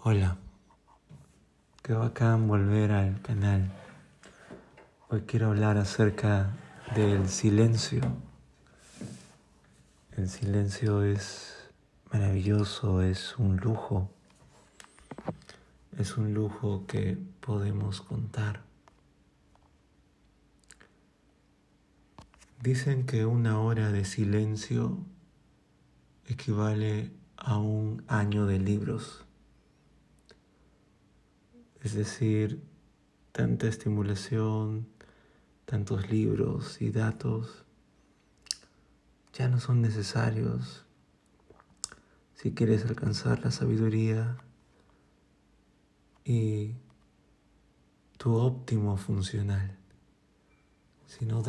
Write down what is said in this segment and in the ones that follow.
Hola, qué bacán volver al canal. Hoy quiero hablar acerca del silencio. El silencio es maravilloso, es un lujo. Es un lujo que podemos contar. Dicen que una hora de silencio equivale a un año de libros. Es decir, tanta estimulación, tantos libros y datos ya no son necesarios. Si quieres alcanzar la sabiduría y tu óptimo funcional, sino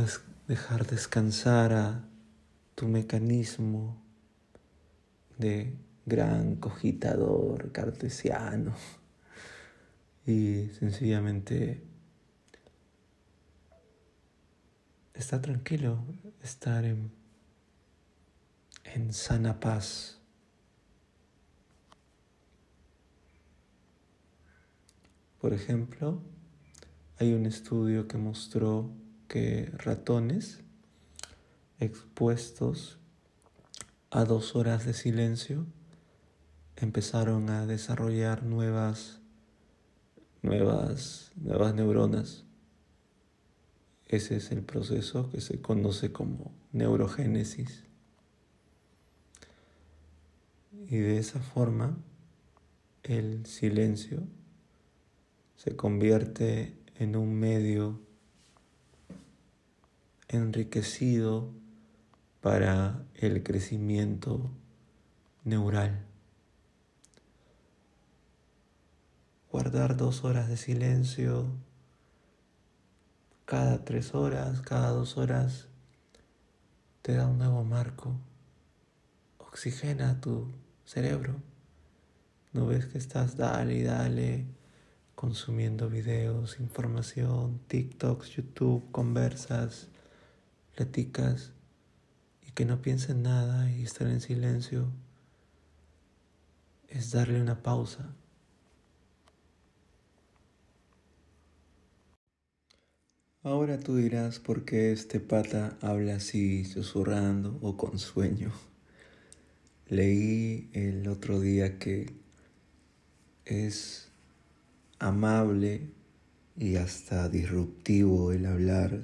dejar descansar a tu mecanismo de gran cogitador cartesiano y sencillamente está tranquilo, estar en, en sana paz. Por ejemplo, hay un estudio que mostró que ratones expuestos a dos horas de silencio empezaron a desarrollar nuevas nuevas, nuevas neuronas. Ese es el proceso que se conoce como neurogénesis. Y de esa forma el silencio se convierte en un medio enriquecido para el crecimiento neural. Guardar dos horas de silencio cada tres horas, cada dos horas, te da un nuevo marco, oxigena tu cerebro. No ves que estás dale y dale consumiendo videos, información, TikToks, YouTube, conversas, platicas y que no piensen nada y estar en silencio es darle una pausa Ahora tú dirás por qué este pata habla así, susurrando o con sueño. Leí el otro día que es amable y hasta disruptivo el hablar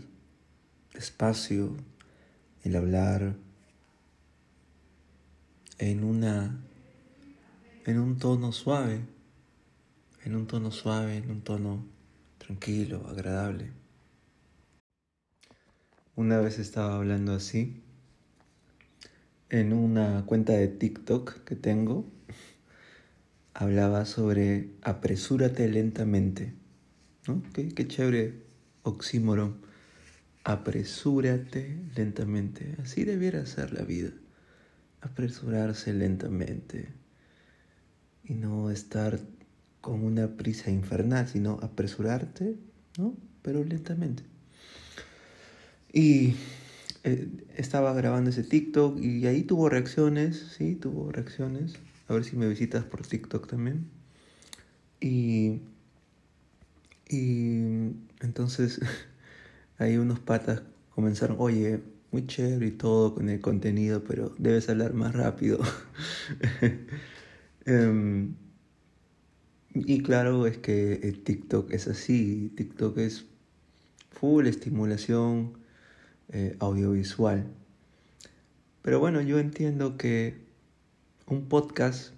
despacio, el hablar en una en un tono suave, en un tono suave, en un tono tranquilo, agradable. Una vez estaba hablando así en una cuenta de TikTok que tengo. Hablaba sobre apresúrate lentamente. ¿no? Qué, qué chévere oxímoron. Apresúrate lentamente. Así debiera ser la vida. Apresurarse lentamente. Y no estar con una prisa infernal, sino apresurarte, ¿no? Pero lentamente. Y eh, estaba grabando ese TikTok y ahí tuvo reacciones, sí, tuvo reacciones. A ver si me visitas por TikTok también. Y, y entonces ahí unos patas comenzaron, oye, muy chévere y todo con el contenido, pero debes hablar más rápido. Em, y claro, es que TikTok es así, TikTok es full estimulación eh, audiovisual. Pero bueno, yo entiendo que un podcast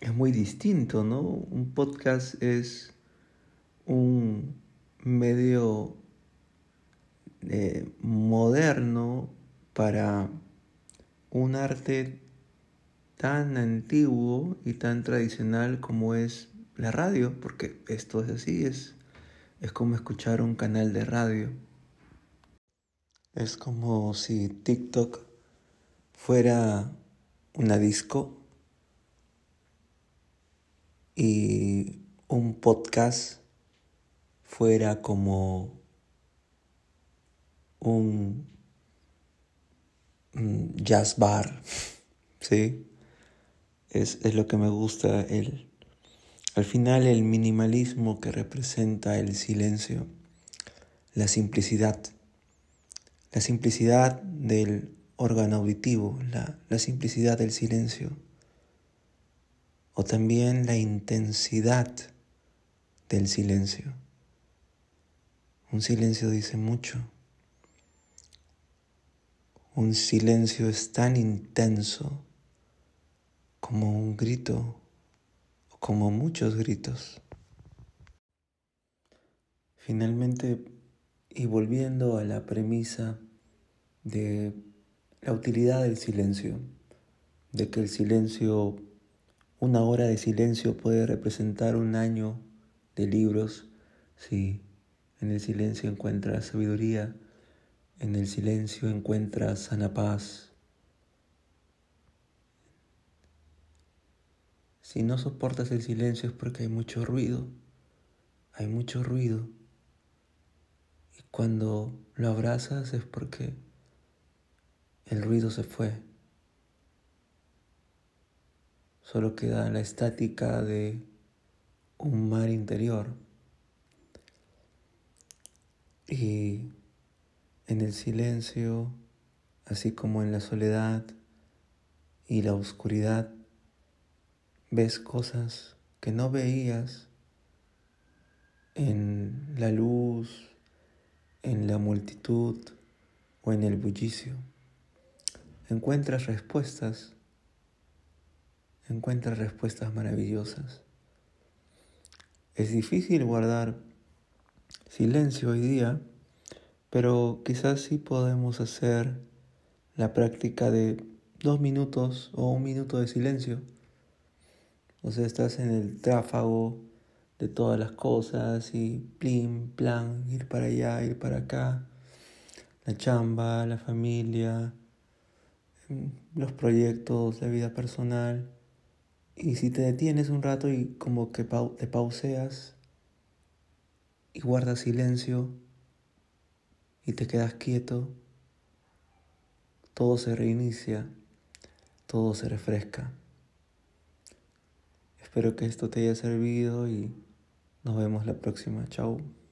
es muy distinto, ¿no? Un podcast es un medio eh, moderno para un arte tan antiguo y tan tradicional como es la radio, porque esto es así, es, es como escuchar un canal de radio. Es como si TikTok fuera una disco y un podcast fuera como un, jazz bar, ¿sí? Es, es, lo que me gusta, el, Al final el minimalismo que representa el silencio, la simplicidad, la simplicidad del órgano auditivo, la, simplicidad del silencio, o también la intensidad del silencio. Un silencio dice mucho. Un silencio es tan intenso como un grito o como muchos gritos. Finalmente, y volviendo a la premisa de la utilidad del silencio, de que el silencio, una hora de silencio puede representar un año de libros, si en el silencio encuentras sabiduría, en el silencio encuentras sana paz. Si no soportas el silencio es porque hay mucho ruido, hay mucho ruido. Y cuando lo abrazas es porque el ruido se fue. Solo queda la estática de un mar interior. Y en el silencio, así como en la soledad y la oscuridad, ves cosas que no veías en la luz, en la multitud o en el bullicio. Encuentras respuestas, encuentras respuestas maravillosas. Es difícil guardar silencio hoy día, pero quizás sí podemos hacer la práctica de dos minutos o un minuto de silencio. O sea, estás en el tráfago de todas las cosas y plim, plan, ir para allá, ir para acá, la chamba, la familia, los proyectos de vida personal. Y si te detienes un rato y como que te pauseas y guardas silencio y te quedas quieto, todo se reinicia, todo se refresca. Espero que esto te haya servido y nos vemos la próxima. Chao.